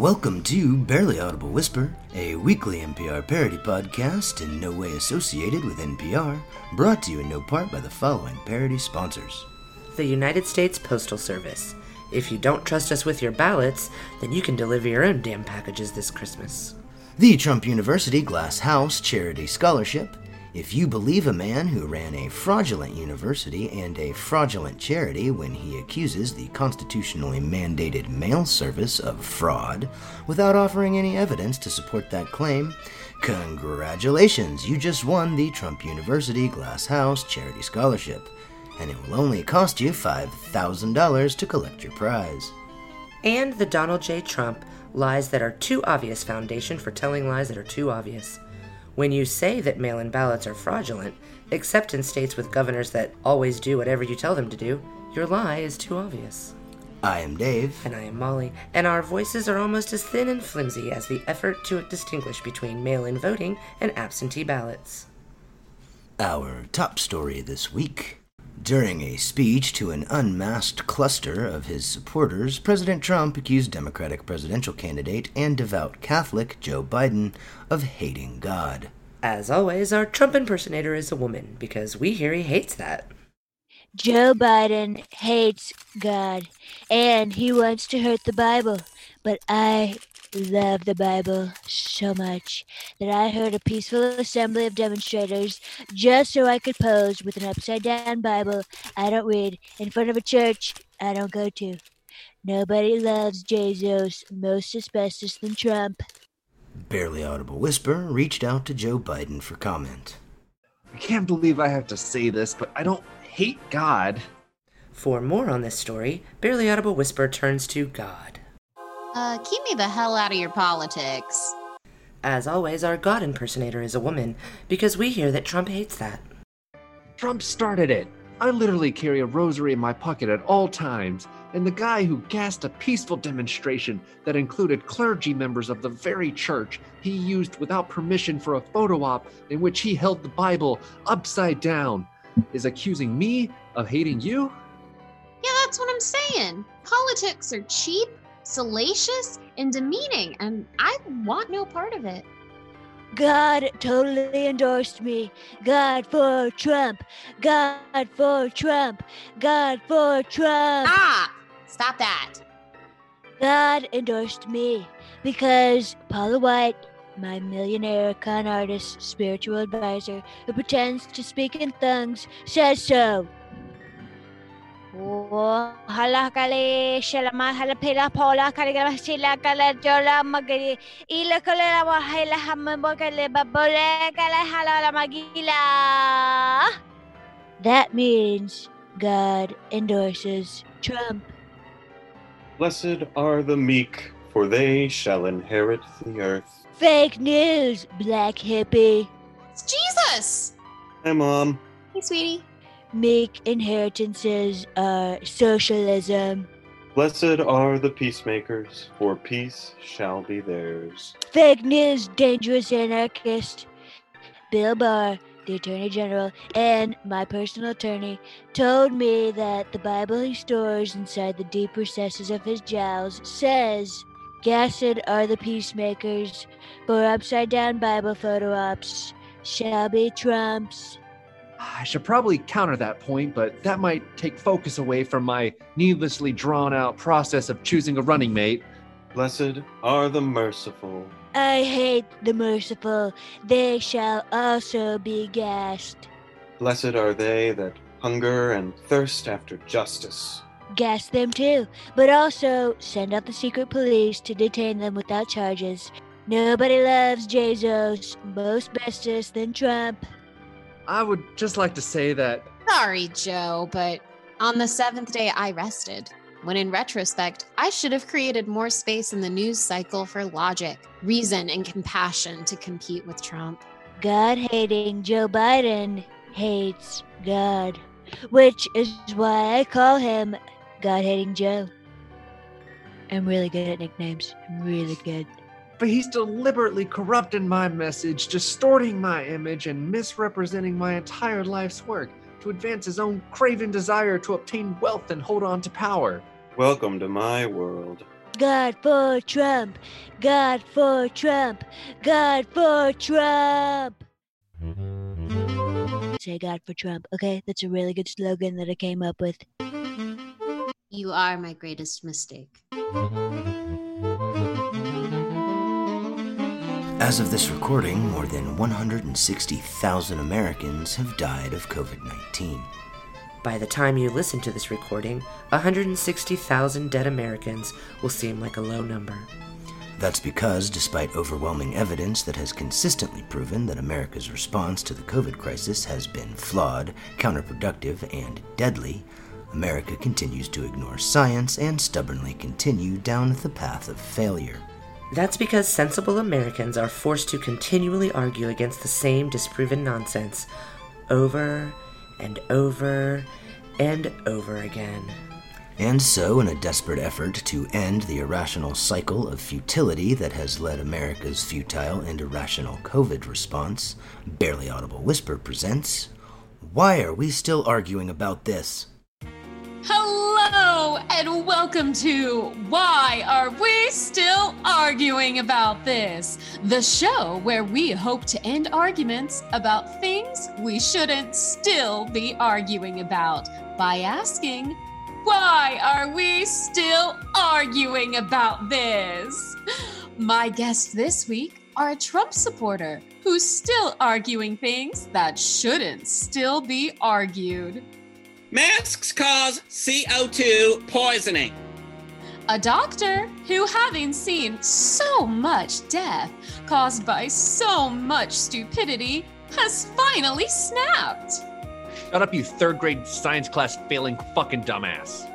Welcome to Barely Audible Whisper, a weekly NPR parody podcast in no way associated with NPR, brought to you in no part by the following parody sponsors. The United States Postal Service. If you don't trust us with your ballots, then you can deliver your own damn packages this Christmas. The Trump University Glass House Charity Scholarship. If you believe a man who ran a fraudulent university and a fraudulent charity when he accuses the constitutionally mandated mail service of fraud without offering any evidence to support that claim, congratulations, you just won the Trump University Glass House Charity Scholarship, and it will only cost you $5,000 to collect your prize. And the Donald J. Trump Lies That Are Too Obvious Foundation for telling lies that are too obvious. When you say that mail in ballots are fraudulent, except in states with governors that always do whatever you tell them to do, your lie is too obvious. I am Dave. And I am Molly, and our voices are almost as thin and flimsy as the effort to distinguish between mail in voting and absentee ballots. Our top story this week. During a speech to an unmasked cluster of his supporters, President Trump accused Democratic presidential candidate and devout Catholic Joe Biden of hating God. As always, our Trump impersonator is a woman because we hear he hates that. Joe Biden hates God and he wants to hurt the Bible, but I love the Bible so much that I heard a peaceful assembly of demonstrators just so I could pose with an upside down Bible I don't read in front of a church I don't go to. Nobody loves Jesus most asbestos than Trump. Barely Audible Whisper reached out to Joe Biden for comment. I can't believe I have to say this, but I don't hate God. For more on this story, Barely Audible Whisper turns to God. Uh, keep me the hell out of your politics. As always, our God impersonator is a woman because we hear that Trump hates that. Trump started it. I literally carry a rosary in my pocket at all times, and the guy who gassed a peaceful demonstration that included clergy members of the very church he used without permission for a photo op in which he held the Bible upside down is accusing me of hating you? Yeah, that's what I'm saying. Politics are cheap salacious and demeaning, and I want no part of it. God totally endorsed me. God for Trump. God for Trump. God for Trump. Ah! Stop that. God endorsed me because Paula White, my millionaire con artist, spiritual advisor who pretends to speak in tongues, says so. Hala kali shalama hala pila pola kali gala sila kala jola magari ila kala la wahila hammo kala babole kala hala la magila. That means God endorses Trump. Blessed are the meek, for they shall inherit the earth. Fake news, black hippie. It's Jesus! Hi, Mom. Hey, sweetie. Meek inheritances are socialism. Blessed are the peacemakers, for peace shall be theirs. Fake news, dangerous anarchist. Bill Barr, the Attorney General, and my personal attorney told me that the Bible he stores inside the deep recesses of his jowls says, Gassed are the peacemakers, for upside down Bible photo ops shall be Trump's. I should probably counter that point, but that might take focus away from my needlessly drawn out process of choosing a running mate. Blessed are the merciful. I hate the merciful. They shall also be gassed. Blessed are they that hunger and thirst after justice. Gas them too, but also send out the secret police to detain them without charges. Nobody loves Jesus most bestest than Trump. I would just like to say that Sorry, Joe, but on the seventh day I rested. When in retrospect, I should have created more space in the news cycle for logic, reason, and compassion to compete with Trump. God hating Joe Biden hates God, which is why I call him God hating Joe. I'm really good at nicknames. I'm really good. But he's deliberately corrupting my message, distorting my image, and misrepresenting my entire life's work to advance his own craven desire to obtain wealth and hold on to power. Welcome to my world. God for Trump. God for Trump. God for Trump. Say God for Trump. Okay, that's a really good slogan that I came up with. You are my greatest mistake. As of this recording, more than 160,000 Americans have died of COVID 19. By the time you listen to this recording, 160,000 dead Americans will seem like a low number. That's because, despite overwhelming evidence that has consistently proven that America's response to the COVID crisis has been flawed, counterproductive, and deadly, America continues to ignore science and stubbornly continue down the path of failure. That's because sensible Americans are forced to continually argue against the same disproven nonsense over and over and over again. And so, in a desperate effort to end the irrational cycle of futility that has led America's futile and irrational COVID response, Barely Audible Whisper presents Why Are We Still Arguing About This? Hello, and welcome to Why Are We Still Arguing About This? The show where we hope to end arguments about things we shouldn't still be arguing about by asking, Why are we still arguing about this? My guests this week are a Trump supporter who's still arguing things that shouldn't still be argued. Masks cause CO2 poisoning. A doctor who, having seen so much death caused by so much stupidity, has finally snapped. Shut up, you third grade science class failing fucking dumbass.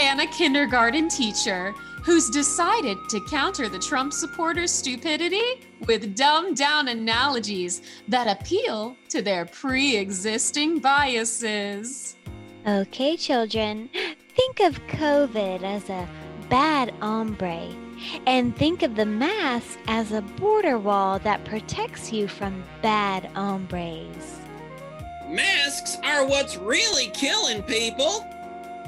And a kindergarten teacher who's decided to counter the Trump supporters' stupidity with dumbed down analogies that appeal to their pre existing biases. Okay, children, think of COVID as a bad hombre, and think of the mask as a border wall that protects you from bad hombres. Masks are what's really killing people.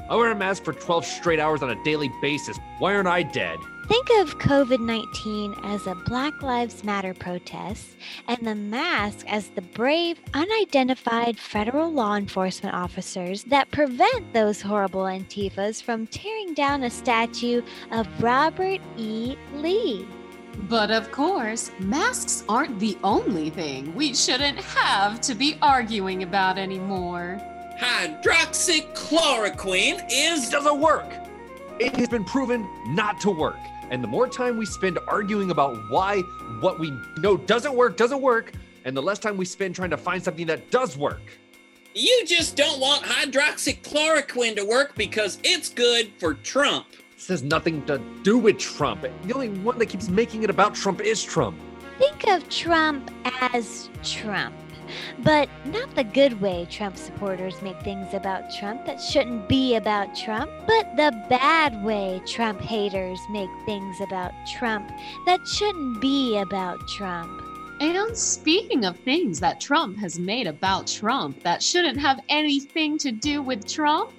I wear a mask for 12 straight hours on a daily basis. Why aren't I dead? Think of COVID 19 as a Black Lives Matter protest and the mask as the brave, unidentified federal law enforcement officers that prevent those horrible Antifas from tearing down a statue of Robert E. Lee. But of course, masks aren't the only thing we shouldn't have to be arguing about anymore. Hydroxychloroquine is. It doesn't work. It has been proven not to work. And the more time we spend arguing about why what we know doesn't work doesn't work, and the less time we spend trying to find something that does work. You just don't want hydroxychloroquine to work because it's good for Trump. This has nothing to do with Trump. The only one that keeps making it about Trump is Trump. Think of Trump as Trump. But not the good way Trump supporters make things about Trump that shouldn't be about Trump, but the bad way Trump haters make things about Trump that shouldn't be about Trump. And speaking of things that Trump has made about Trump that shouldn't have anything to do with Trump,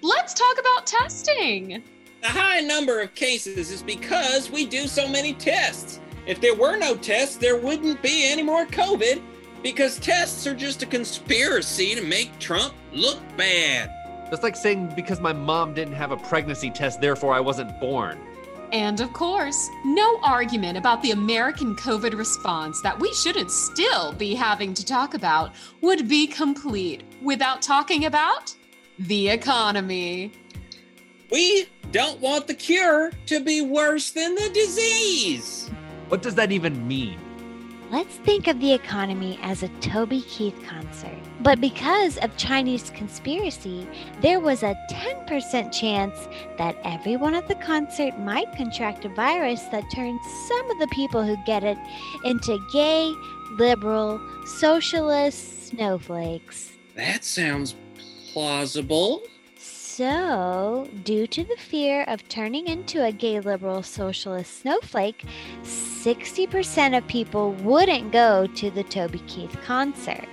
let's talk about testing. The high number of cases is because we do so many tests. If there were no tests, there wouldn't be any more COVID because tests are just a conspiracy to make Trump look bad. That's like saying because my mom didn't have a pregnancy test, therefore I wasn't born. And of course, no argument about the American COVID response that we shouldn't still be having to talk about would be complete without talking about the economy. We don't want the cure to be worse than the disease. What does that even mean? Let's think of the economy as a Toby Keith concert. But because of Chinese conspiracy, there was a 10% chance that everyone at the concert might contract a virus that turns some of the people who get it into gay, liberal, socialist snowflakes. That sounds plausible. So, due to the fear of turning into a gay liberal socialist snowflake, 60% of people wouldn't go to the Toby Keith concert.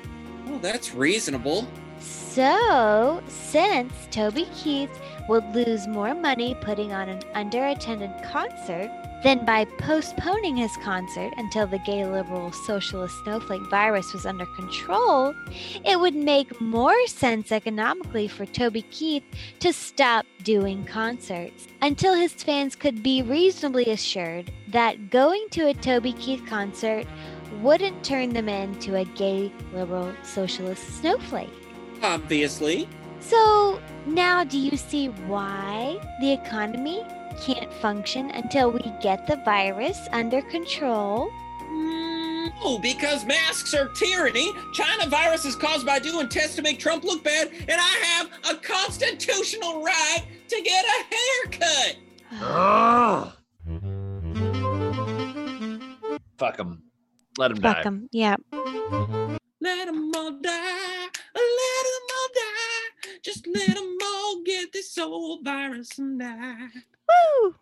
Well, that's reasonable. So, since Toby Keith would lose more money putting on an underattended concert than by postponing his concert until the gay liberal socialist snowflake virus was under control, it would make more sense economically for Toby Keith to stop doing concerts until his fans could be reasonably assured that going to a Toby Keith concert wouldn't turn them into a gay liberal socialist snowflake. Obviously. So now do you see why the economy can't function until we get the virus under control? No, because masks are tyranny. China virus is caused by doing tests to make Trump look bad, and I have a constitutional right to get a haircut. Ugh. Fuck them. Let him Fuck die. 'em. Yeah. Let them all die. Let them all die. Just let them all get this old virus and die. Woo!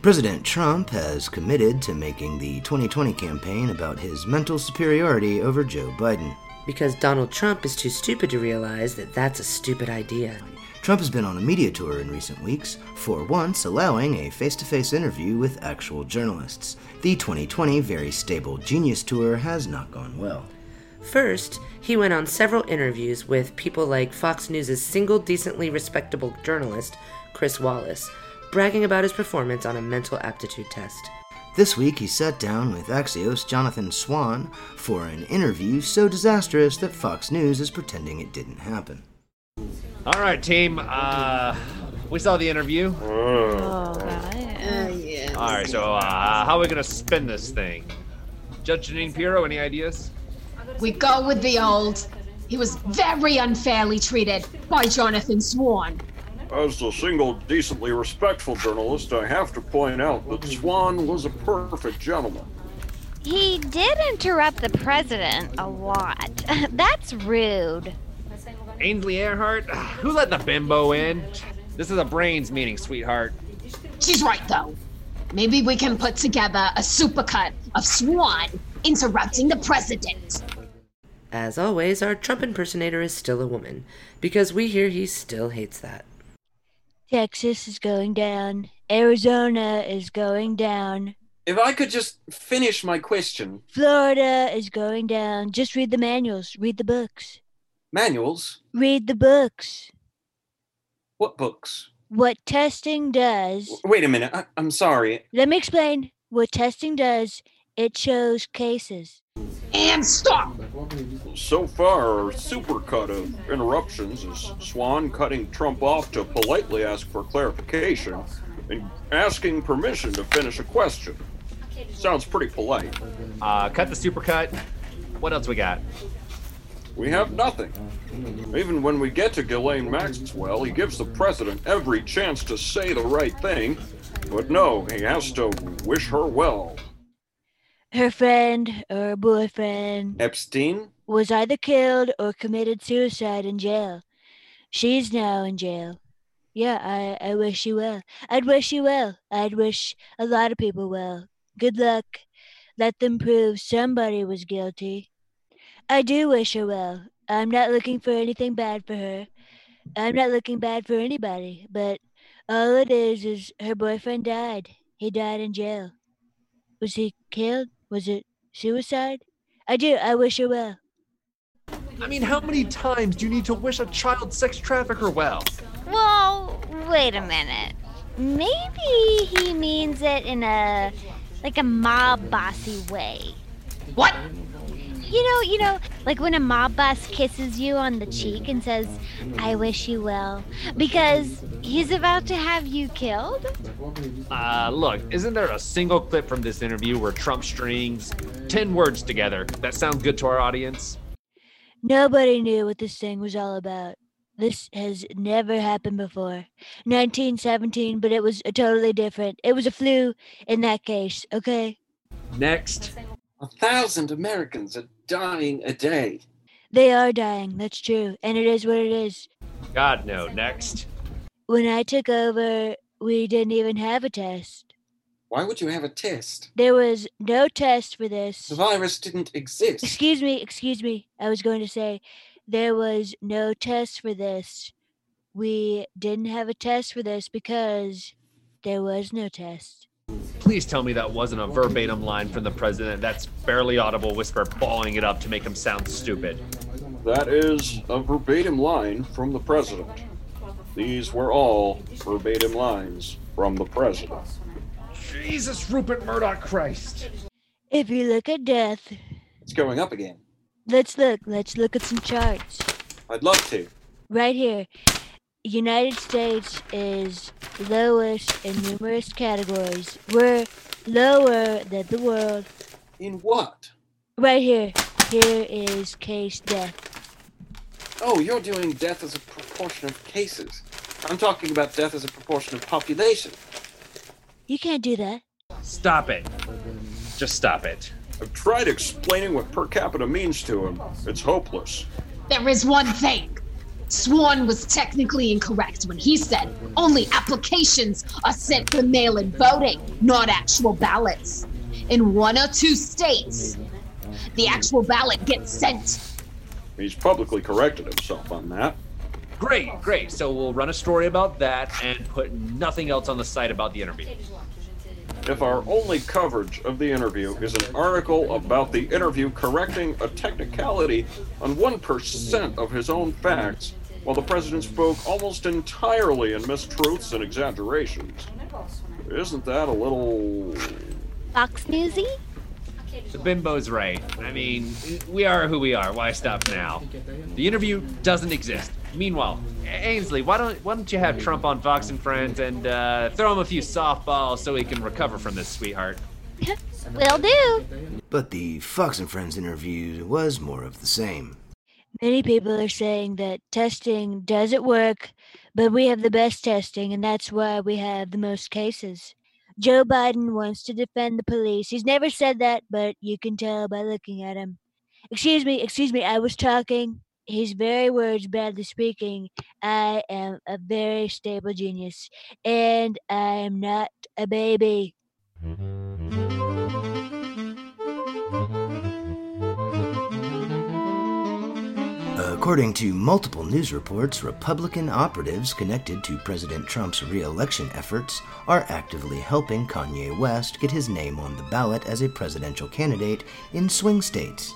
President Trump has committed to making the 2020 campaign about his mental superiority over Joe Biden. Because Donald Trump is too stupid to realize that that's a stupid idea. Trump has been on a media tour in recent weeks, for once allowing a face to face interview with actual journalists. The 2020 Very Stable Genius Tour has not gone well. First, he went on several interviews with people like Fox News' single decently respectable journalist, Chris Wallace, bragging about his performance on a mental aptitude test. This week, he sat down with Axios' Jonathan Swan for an interview so disastrous that Fox News is pretending it didn't happen. All right, team. Uh, we saw the interview. Oh, All right, so uh, how are we gonna spin this thing? Judge Jeanine Pirro, any ideas? We go with the old. He was very unfairly treated by Jonathan Swan. As a single, decently respectful journalist, I have to point out that Swan was a perfect gentleman. He did interrupt the president a lot. That's rude. Ainsley Earhardt? Who let the bimbo in? This is a brains meeting, sweetheart. She's right, though. Maybe we can put together a supercut of Swan interrupting the president. As always, our Trump impersonator is still a woman, because we hear he still hates that. Texas is going down. Arizona is going down. If I could just finish my question. Florida is going down. Just read the manuals. Read the books. Manuals? Read the books. What books? What testing does. Wait a minute. I- I'm sorry. Let me explain. What testing does, it shows cases. And stop! So far, our supercut of interruptions is Swan cutting Trump off to politely ask for clarification and asking permission to finish a question. Sounds pretty polite. Uh, cut the supercut. What else we got? We have nothing. Even when we get to Ghislaine Maxwell, he gives the president every chance to say the right thing, but no, he has to wish her well. Her friend or boyfriend Epstein? was either killed or committed suicide in jail. She's now in jail. Yeah, I, I wish you well. I'd wish you well. I'd wish a lot of people well. Good luck. Let them prove somebody was guilty. I do wish her well. I'm not looking for anything bad for her. I'm not looking bad for anybody, but all it is is her boyfriend died. He died in jail. Was he killed? Was it suicide? I do. I wish her well. I mean, how many times do you need to wish a child sex trafficker well? Well, wait a minute. Maybe he means it in a like a mob bossy way. What? You know, you know, like when a mob boss kisses you on the cheek and says, "I wish you well," because he's about to have you killed. Uh, look, isn't there a single clip from this interview where Trump strings 10 words together that sound good to our audience? Nobody knew what this thing was all about. This has never happened before. 1917, but it was a totally different. It was a flu in that case, okay? Next. A thousand Americans are dying a day. They are dying, that's true, and it is what it is. God, no. Next. When I took over, we didn't even have a test. Why would you have a test? There was no test for this. The virus didn't exist. Excuse me, excuse me. I was going to say there was no test for this. We didn't have a test for this because there was no test. Please tell me that wasn't a verbatim line from the president. That's barely audible whisper balling it up to make him sound stupid. That is a verbatim line from the president. These were all verbatim lines from the president. Jesus, Rupert Murdoch, Christ. If you look at death, It's going up again. let's look. Let's look at some charts. I'd love to. Right here. United States is lowest in numerous categories. We're lower than the world. In what? Right here. Here is case death. Oh, you're doing death as a proportion of cases. I'm talking about death as a proportion of population. You can't do that. Stop it. Just stop it. I've tried explaining what per capita means to him. It's hopeless. There is one thing. Swan was technically incorrect when he said only applications are sent for mail in voting, not actual ballots. In one or two states, the actual ballot gets sent. He's publicly corrected himself on that. Great, great. So we'll run a story about that and put nothing else on the site about the interview. If our only coverage of the interview is an article about the interview correcting a technicality on 1% of his own facts, while the president spoke almost entirely in mistruths and exaggerations, isn't that a little. Fox Newsy? The bimbo's right. I mean, we are who we are. Why stop now? The interview doesn't exist. Meanwhile, Ainsley, why don't why don't you have Trump on Fox and Friends and uh, throw him a few softballs so he can recover from this, sweetheart? Will do. But the Fox and Friends interview was more of the same. Many people are saying that testing doesn't work, but we have the best testing, and that's why we have the most cases. Joe Biden wants to defend the police. He's never said that, but you can tell by looking at him. Excuse me, excuse me, I was talking. His very words, badly speaking. I am a very stable genius, and I am not a baby. According to multiple news reports, Republican operatives connected to President Trump's re election efforts are actively helping Kanye West get his name on the ballot as a presidential candidate in swing states.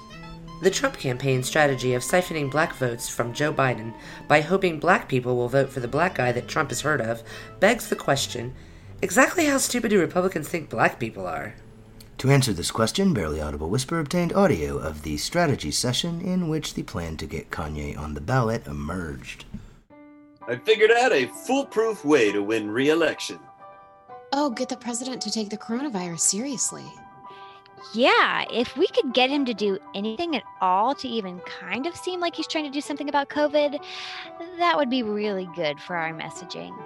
The Trump campaign strategy of siphoning black votes from Joe Biden by hoping black people will vote for the black guy that Trump has heard of begs the question exactly how stupid do Republicans think black people are? To answer this question, Barely Audible Whisper obtained audio of the strategy session in which the plan to get Kanye on the ballot emerged. I figured out a foolproof way to win re election. Oh, get the president to take the coronavirus seriously. Yeah, if we could get him to do anything at all to even kind of seem like he's trying to do something about COVID, that would be really good for our messaging.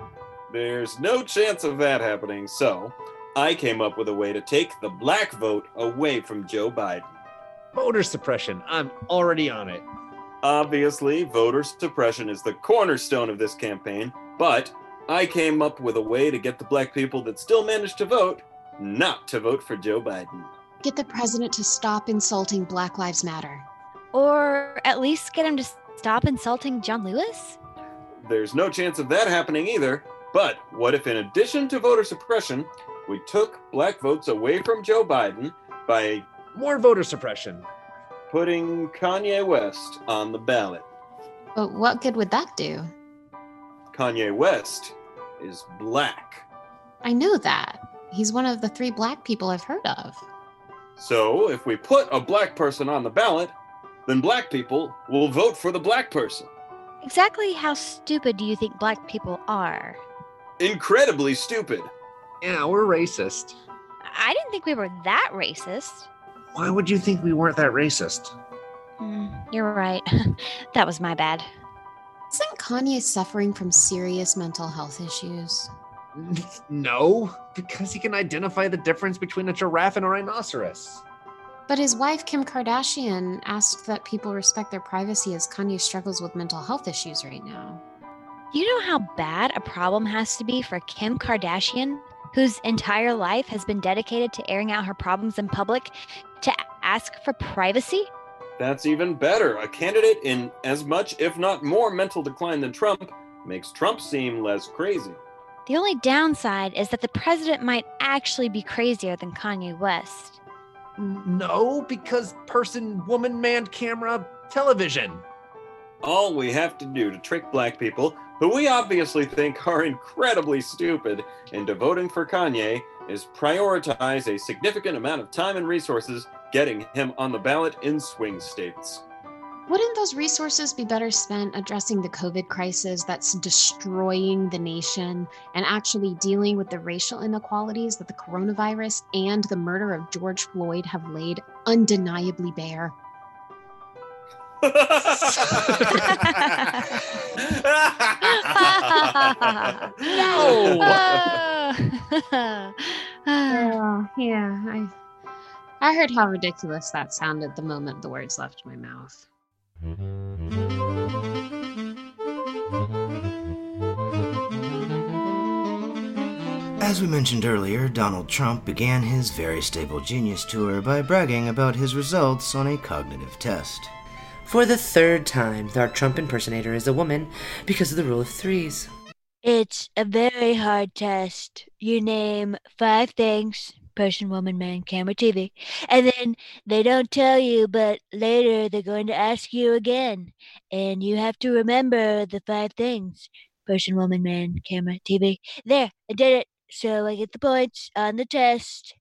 There's no chance of that happening, so I came up with a way to take the black vote away from Joe Biden. Voter suppression. I'm already on it. Obviously, voter suppression is the cornerstone of this campaign, but I came up with a way to get the black people that still managed to vote not to vote for Joe Biden. Get the president to stop insulting Black Lives Matter. Or at least get him to stop insulting John Lewis? There's no chance of that happening either. But what if, in addition to voter suppression, we took black votes away from Joe Biden by More voter suppression. putting Kanye West on the ballot? But what good would that do? Kanye West is black. I know that. He's one of the three black people I've heard of. So if we put a black person on the ballot, then black people will vote for the black person. Exactly how stupid do you think black people are? Incredibly stupid. Yeah, we're racist. I didn't think we were that racist. Why would you think we weren't that racist? Mm, you're right. that was my bad. Isn't Kanye suffering from serious mental health issues? No, because he can identify the difference between a giraffe and a rhinoceros. But his wife, Kim Kardashian, asked that people respect their privacy as Kanye struggles with mental health issues right now. You know how bad a problem has to be for Kim Kardashian whose entire life has been dedicated to airing out her problems in public, to ask for privacy? That's even better. A candidate in as much, if not more, mental decline than Trump makes Trump seem less crazy. The only downside is that the president might actually be crazier than Kanye West. No, because person, woman, man, camera, television. All we have to do to trick black people, who we obviously think are incredibly stupid, into voting for Kanye is prioritize a significant amount of time and resources getting him on the ballot in swing states. Wouldn't those resources be better spent addressing the COVID crisis that's destroying the nation and actually dealing with the racial inequalities that the coronavirus and the murder of George Floyd have laid undeniably bare? No. Oh, yeah, I I heard how ridiculous that sounded the moment the words left my mouth. As we mentioned earlier, Donald Trump began his very stable genius tour by bragging about his results on a cognitive test. For the third time, our Trump impersonator is a woman because of the rule of threes. It's a very hard test. You name five things person, woman, man, camera, TV. And then they don't tell you, but later they're going to ask you again. And you have to remember the five things person, woman, man, camera, TV. There, I did it. So I get the points on the test.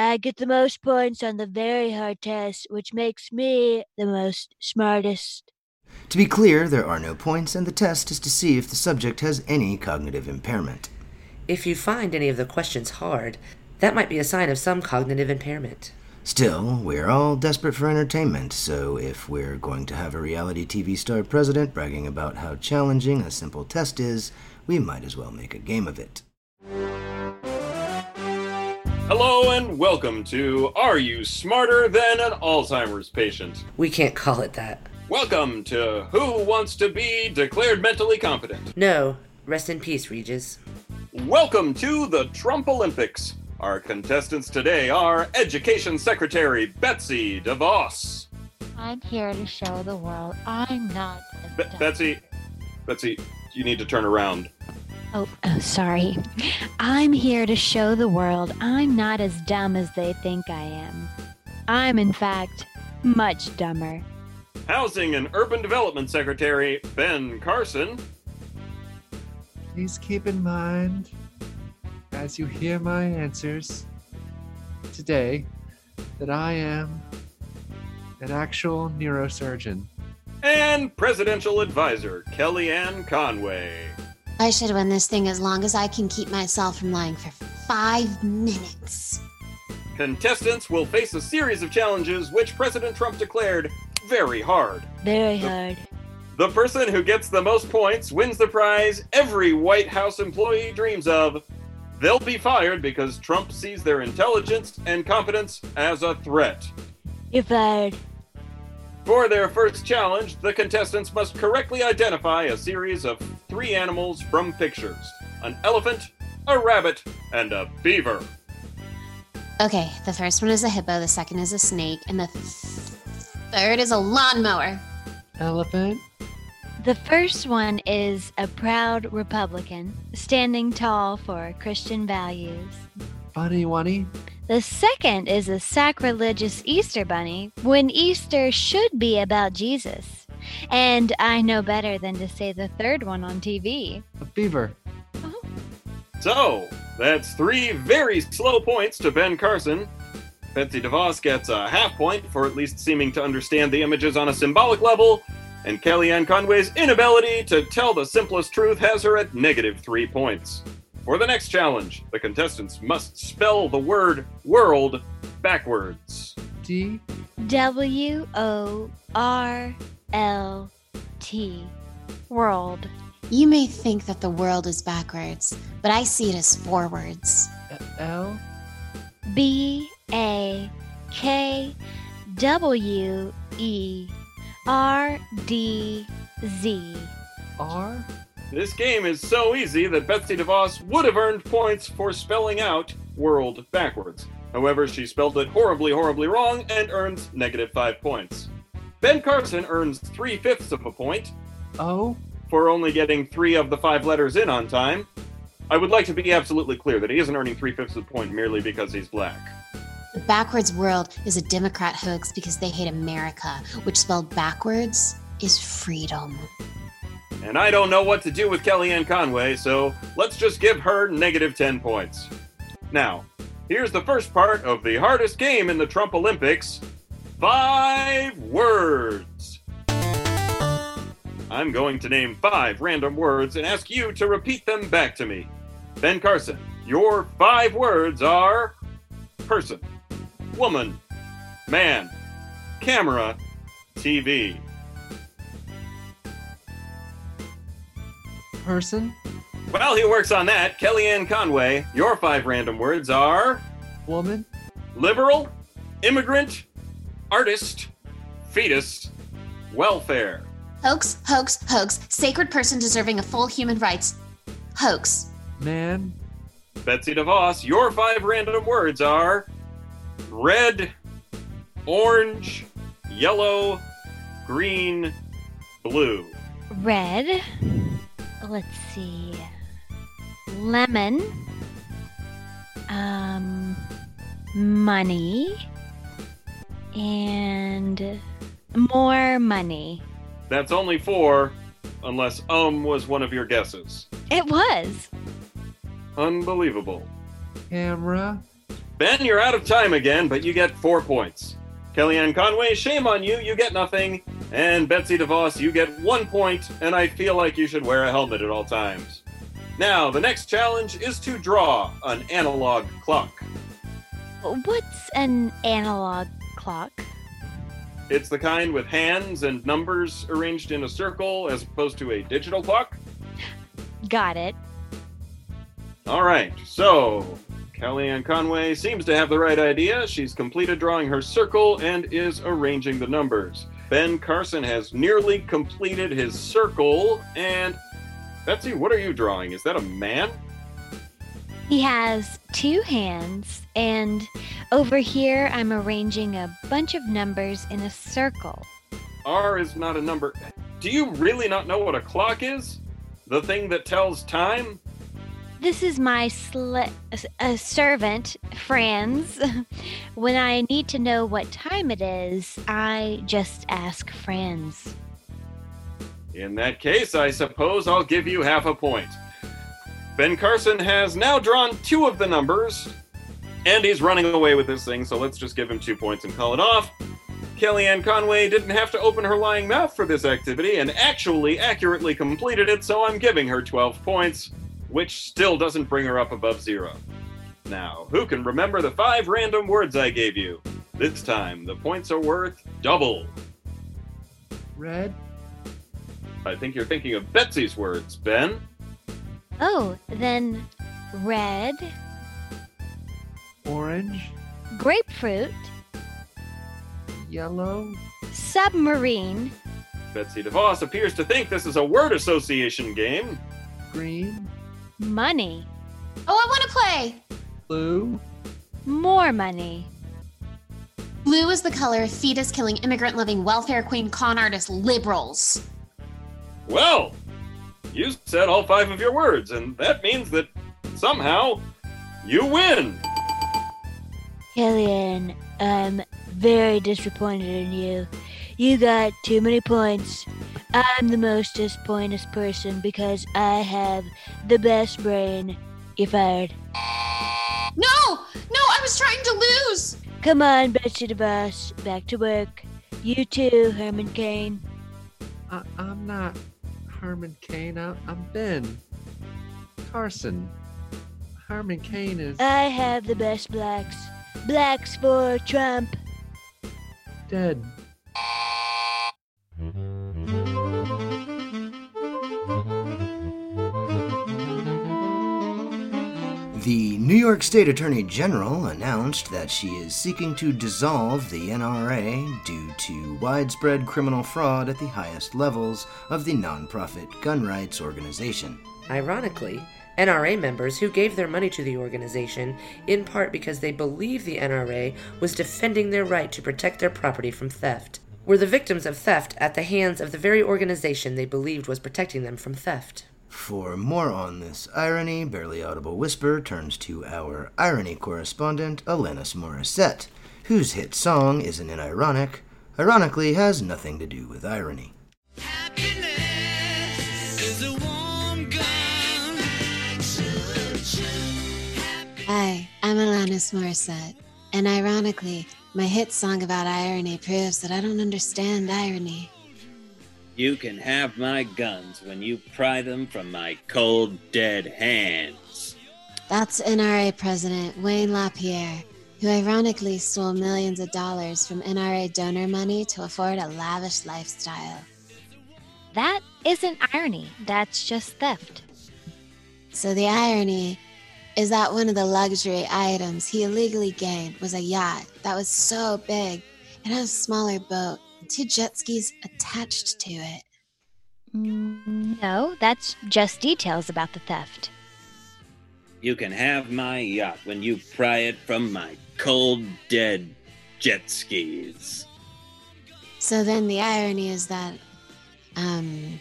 I get the most points on the very hard test, which makes me the most smartest. To be clear, there are no points, and the test is to see if the subject has any cognitive impairment. If you find any of the questions hard, that might be a sign of some cognitive impairment. Still, we're all desperate for entertainment, so if we're going to have a reality TV star president bragging about how challenging a simple test is, we might as well make a game of it. Hello and welcome to Are You Smarter Than an Alzheimer's Patient? We can't call it that. Welcome to Who Wants to Be Declared Mentally Competent? No, rest in peace, Regis. Welcome to the Trump Olympics. Our contestants today are Education Secretary Betsy DeVos. I'm here to show the world I'm not. as Be- Betsy, Betsy, you need to turn around. Oh, oh, sorry. I'm here to show the world I'm not as dumb as they think I am. I'm, in fact, much dumber. Housing and Urban Development Secretary Ben Carson. Please keep in mind, as you hear my answers today, that I am an actual neurosurgeon. And Presidential Advisor Kellyanne Conway. I should win this thing as long as I can keep myself from lying for five minutes. Contestants will face a series of challenges which President Trump declared very hard. Very hard. The person who gets the most points wins the prize every White House employee dreams of. They'll be fired because Trump sees their intelligence and competence as a threat. You're fired. For their first challenge, the contestants must correctly identify a series of three animals from pictures an elephant, a rabbit, and a beaver. Okay, the first one is a hippo, the second is a snake, and the th- third is a lawnmower. Elephant, The first one is a proud Republican, standing tall for Christian values. bunny wunny, The second is a sacrilegious Easter bunny, when Easter should be about Jesus. And I know better than to say the third one on TV. a beaver. Uh-huh. So, that's three very slow points to Ben Carson. Betsy DeVos gets a half point for at least seeming to understand the images on a symbolic level, and Kellyanne Conway's inability to tell the simplest truth has her at negative three points. For the next challenge, the contestants must spell the word world backwards. D, W O R L T. World. You may think that the world is backwards, but I see it as forwards. L, B A K W E R D Z. R, This game is so easy that Betsy DeVos would have earned points for spelling out world backwards. However, she spelled it horribly, horribly wrong and earns negative five points. Ben Carson earns three fifths of a point Oh, for only getting three of the five letters in on time. I would like to be absolutely clear that he isn't earning three fifths of a point merely because he's black. The backwards world is a Democrat hoax because they hate America, which spelled backwards is freedom. And I don't know what to do with Kellyanne Conway, so let's just give her negative 10 points. Now, here's the first part of the hardest game in the Trump Olympics five words. I'm going to name five random words and ask you to repeat them back to me. Ben Carson, your five words are person, woman, man, camera, TV. person, While he works on that, Kellyanne Conway, your five random words are woman, liberal, immigrant, artist, fetus, welfare. Hoax, hoax, hoax. Sacred person deserving of full human rights. Hoax. man, Betsy DeVos, your five random words are red, orange, yellow, green, blue. Red. Let's see. Lemon. Um, money. And more money. That's only four, unless um was one of your guesses. It was. Unbelievable. camera, Ben, you're out of time again, but you get four points. Kellyanne Conway, shame on you, you get nothing. And Betsy DeVos, you get one point, and I feel like you should wear a helmet at all times. Now, the next challenge is to draw an analog clock. What's an analog clock? It's the kind with hands and numbers arranged in a circle as opposed to a digital clock. Got it. All right, so Kellyanne Conway seems to have the right idea. She's completed drawing her circle and is arranging the numbers. Ben Carson has nearly completed his circle, and Betsy, what are you drawing? Is that a man? He has two hands, and over here I'm arranging a bunch of numbers in a circle. R is not a number. Do you really not know what a clock is? The thing that tells time? This is my uh, servant, Franz. when I need to know what time it is, I just ask Franz. In that case, I suppose I'll give you half a point. Ben Carson has now drawn two of the numbers, and he's running away with this thing, so let's just give him two points and call it off. Kellyanne Conway didn't have to open her lying mouth for this activity and actually accurately completed it, so I'm giving her 12 points, which still doesn't bring her up above zero. Now, who can remember the five random words I gave you? This time, the points are worth double. red, I think you're thinking of Betsy's words, Ben. Oh, then red, orange, grapefruit, yellow, submarine, Betsy DeVos appears to think this is a word association game. green, money, Oh, I want to play. blue, more money. Blue is the color of fetus killing immigrant loving welfare queen con artist liberals. Well, you said all five of your words, and that means that somehow you win. Kellyanne, I'm very disappointed in you. You got too many points. I'm the most disappointed person because I have the best brain. You're fired. No, no, I was trying to lose. Come on, Betsy DeVos, back to work. You too, Herman Cain. I, I'm not Herman Cain. I, I'm Ben Carson. Herman Cain is I have the best blacks. Blacks for Trump. dead. The New York State Attorney General announced that she is seeking to dissolve the NRA due to widespread criminal fraud at the highest levels of the nonprofit gun rights organization. Ironically, NRA members who gave their money to the organization in part because they believed the NRA was defending their right to protect their property from theft were the victims of theft at the hands of the very organization they believed was protecting them from theft. For more on this irony, Barely Audible Whisper turns to our irony correspondent, Alanis Morissette, whose hit song Isn't It Ironic, ironically has nothing to do with irony. Hi, I'm Alanis Morissette, and ironically, my hit song about irony proves that I don't understand irony. You can have my guns when you pry them from my cold, dead hands. That's NRA President Wayne LaPierre, who ironically stole millions of dollars from NRA donor money to afford a lavish lifestyle. That isn't irony, that's just theft. So the irony is that one of the luxury items he illegally gained was a yacht that was so big it had a smaller boat and two jet skis attached to it. No, that's just details about the theft. You can have my yacht when you pry it from my cold, dead jet skis. So then the irony is that um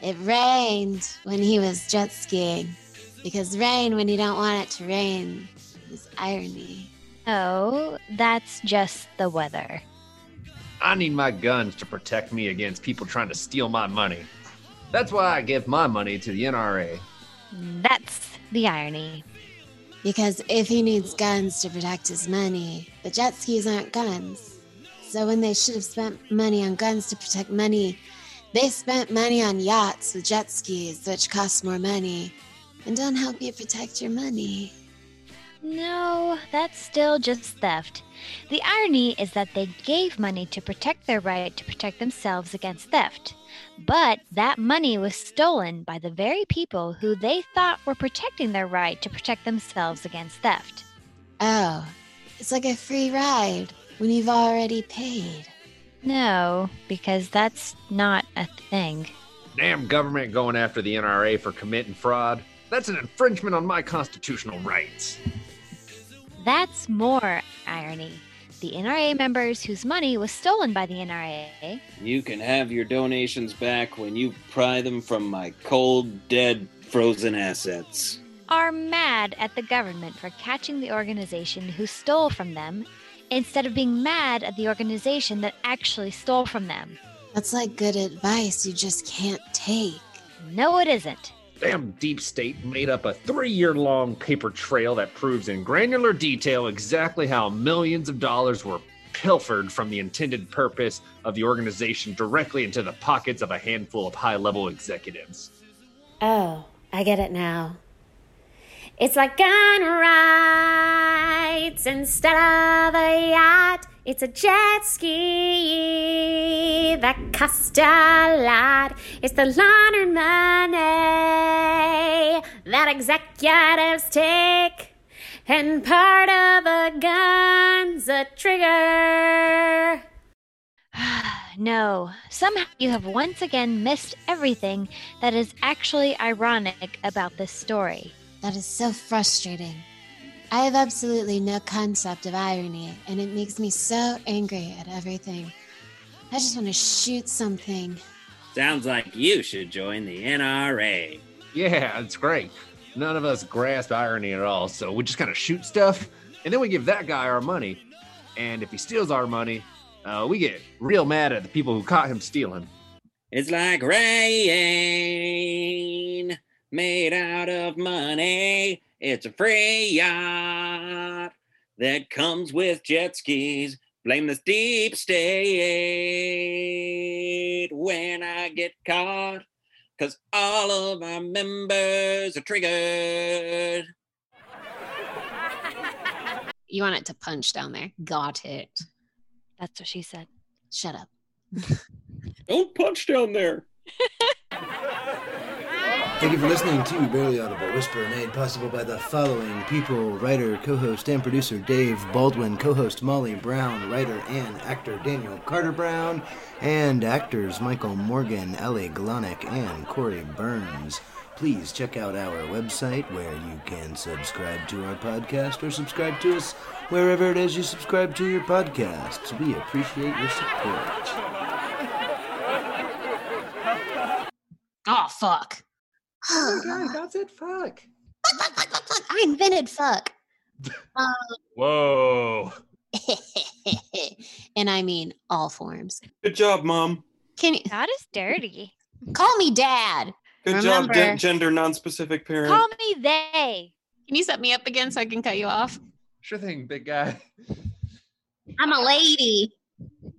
it rained when he was jet skiing because rain when you don't want it to rain is irony. Oh, that's just the weather. I need my guns to protect me against people trying to steal my money. That's why I give my money to the NRA. That's the irony. Because if he needs guns to protect his money, the jet skis aren't guns. So when they should have spent money on guns to protect money, they spent money on yachts with jet skis, which cost more money and don't help you protect your money. No, that's still just theft. The irony is that they gave money to protect their right to protect themselves against theft. But that money was stolen by the very people who they thought were protecting their right to protect themselves against theft. Oh, it's like a free ride when you've already paid. No, because that's not a thing. Damn government going after the NRA for committing fraud. That's an infringement on my constitutional rights. That's more irony. The NRA members whose money was stolen by the NRA You can have your donations back when you pry them from my cold, dead, frozen assets. are mad at the government for catching the organization who stole from them instead of being mad at the organization that actually stole from them. That's like good advice you just can't take. No, it isn't. Damn deep state made up a three year long paper trail that proves in granular detail exactly how millions of dollars were pilfered from the intended purpose of the organization directly into the pockets of a handful of high level executives. Oh, I get it now. It's like gun rights instead of a yacht. It's a jet ski that cost a lot. It's the laundered money that executives take. And part of a gun's a trigger. no, somehow you have once again missed everything that is actually ironic about this story. That is so frustrating. I have absolutely no concept of irony, and it makes me so angry at everything. I just want to shoot something. Sounds like you should join the NRA. Yeah, it's great. None of us grasp irony at all, so we just kind of shoot stuff, and then we give that guy our money. And if he steals our money, uh, we get real mad at the people who caught him stealing. It's like rain made out of money. It's a free yacht that comes with jet skis. Blame this deep state when I get caught. Cause all of our members are triggered. You want it to punch down there. Got it. That's what she said. Shut up. Don't punch down there. Thank you for listening to Barely Audible Whisper, made possible by the following people writer, co host, and producer Dave Baldwin, co host Molly Brown, writer and actor Daniel Carter Brown, and actors Michael Morgan, Ellie Glonick, and Corey Burns. Please check out our website where you can subscribe to our podcast or subscribe to us wherever it is you subscribe to your podcasts. We appreciate your support. Oh fuck. Oh my god, that's it. Fuck. I invented fuck. Um, Whoa. and I mean all forms. Good job, Mom. Can you That is dirty. call me dad? Good job, Remember- gender non-specific parent. Call me they. Can you set me up again so I can cut you off? Sure thing, big guy. I'm a lady.